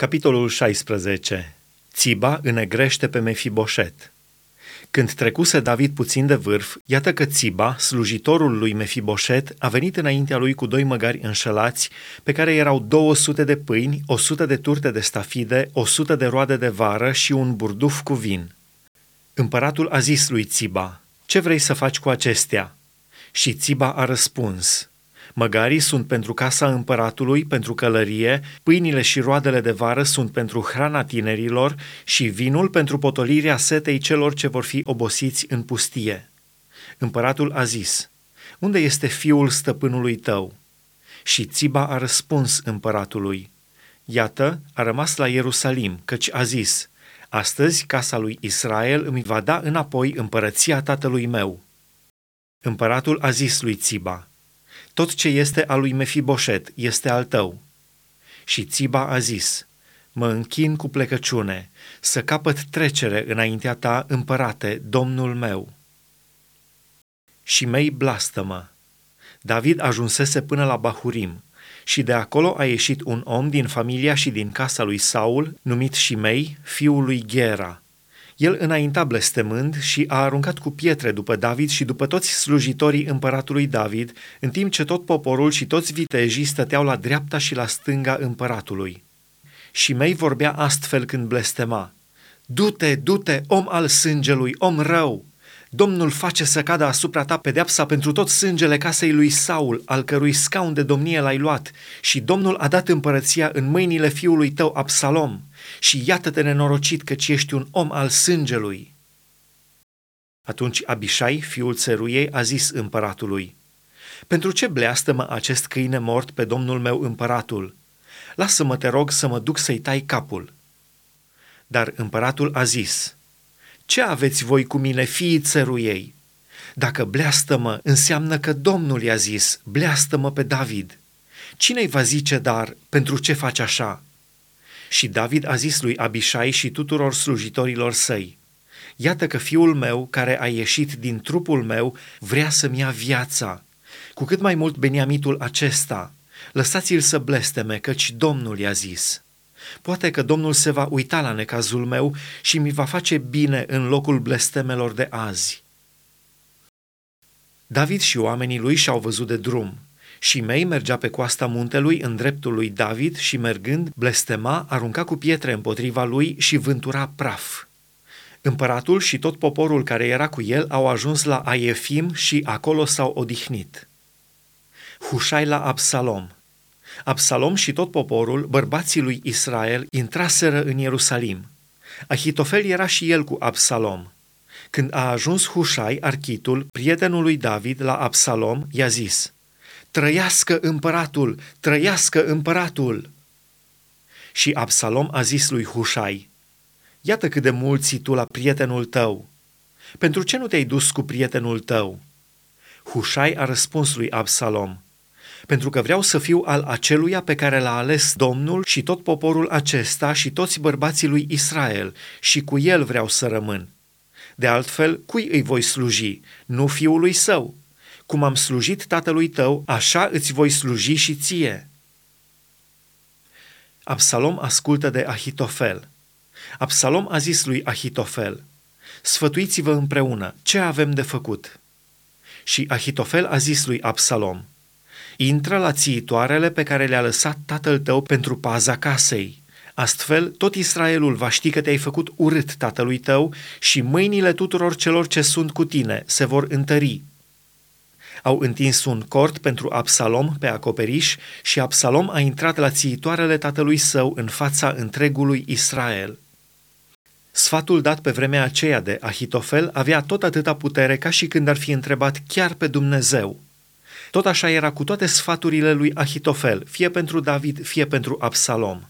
Capitolul 16. Țiba înegrește pe Mefiboset. Când trecuse David puțin de vârf, iată că Țiba, slujitorul lui Mefiboset, a venit înaintea lui cu doi măgari înșelați, pe care erau 200 de pâini, 100 de turte de stafide, 100 de roade de vară și un burduf cu vin. Împăratul a zis lui Țiba, ce vrei să faci cu acestea? Și Țiba a răspuns, Măgarii sunt pentru casa împăratului, pentru călărie, pâinile și roadele de vară sunt pentru hrana tinerilor și vinul pentru potolirea setei celor ce vor fi obosiți în pustie. Împăratul a zis, Unde este fiul stăpânului tău? Și Țiba a răspuns împăratului, Iată, a rămas la Ierusalim, căci a zis, Astăzi casa lui Israel îmi va da înapoi împărăția tatălui meu. Împăratul a zis lui Țiba, tot ce este al lui Mefiboset este al tău. Și Țiba a zis, mă închin cu plecăciune, să capăt trecere înaintea ta, împărate, domnul meu. Și mei blastămă. David ajunsese până la Bahurim și de acolo a ieșit un om din familia și din casa lui Saul, numit Shimei, fiul lui Gera, el înainta blestemând și a aruncat cu pietre după David și după toți slujitorii împăratului David, în timp ce tot poporul și toți vitejii stăteau la dreapta și la stânga împăratului. Și mei vorbea astfel când blestema, Du-te, du-te, om al sângelui, om rău! Domnul face să cadă asupra ta pedeapsa pentru tot sângele casei lui Saul, al cărui scaun de domnie l-ai luat, și Domnul a dat împărăția în mâinile fiului tău Absalom. Și iată-te nenorocit căci ești un om al sângelui. Atunci Abishai, fiul țăruiei, a zis împăratului, Pentru ce bleastă-mă acest câine mort pe domnul meu împăratul? Lasă-mă, te rog, să mă duc să-i tai capul. Dar împăratul a zis, ce aveți voi cu mine, fiii țăruiei? Dacă bleastă-mă, înseamnă că Domnul i-a zis, bleastă-mă pe David. Cine-i va zice, dar, pentru ce faci așa? Și David a zis lui Abishai și tuturor slujitorilor săi, Iată că fiul meu, care a ieșit din trupul meu, vrea să-mi ia viața. Cu cât mai mult Beniamitul acesta, lăsați-l să blesteme, căci Domnul i-a zis. Poate că Domnul se va uita la necazul meu și mi va face bine în locul blestemelor de azi. David și oamenii lui și-au văzut de drum. Și mei mergea pe coasta muntelui în dreptul lui David și mergând, blestema, arunca cu pietre împotriva lui și vântura praf. Împăratul și tot poporul care era cu el au ajuns la Aiefim și acolo s-au odihnit. Hușai la Absalom – Absalom și tot poporul, bărbații lui Israel, intraseră în Ierusalim. Ahitofel era și el cu Absalom. Când a ajuns Hușai, architul, prietenul lui David, la Absalom, i-a zis, Trăiască împăratul! Trăiască împăratul! Și Absalom a zis lui Hușai, Iată cât de mult ții tu la prietenul tău. Pentru ce nu te-ai dus cu prietenul tău? Hușai a răspuns lui Absalom, pentru că vreau să fiu al aceluia pe care l-a ales Domnul și tot poporul acesta și toți bărbații lui Israel și cu el vreau să rămân. De altfel, cui îi voi sluji? Nu fiului său. Cum am slujit tatălui tău, așa îți voi sluji și ție. Absalom ascultă de Ahitofel. Absalom a zis lui Ahitofel, Sfătuiți-vă împreună, ce avem de făcut? Și Ahitofel a zis lui Absalom, intră la țiitoarele pe care le-a lăsat tatăl tău pentru paza casei. Astfel, tot Israelul va ști că te-ai făcut urât tatălui tău și mâinile tuturor celor ce sunt cu tine se vor întări. Au întins un cort pentru Absalom pe acoperiș și Absalom a intrat la țiitoarele tatălui său în fața întregului Israel. Sfatul dat pe vremea aceea de Ahitofel avea tot atâta putere ca și când ar fi întrebat chiar pe Dumnezeu – tot așa era cu toate sfaturile lui Ahitofel, fie pentru David, fie pentru Absalom.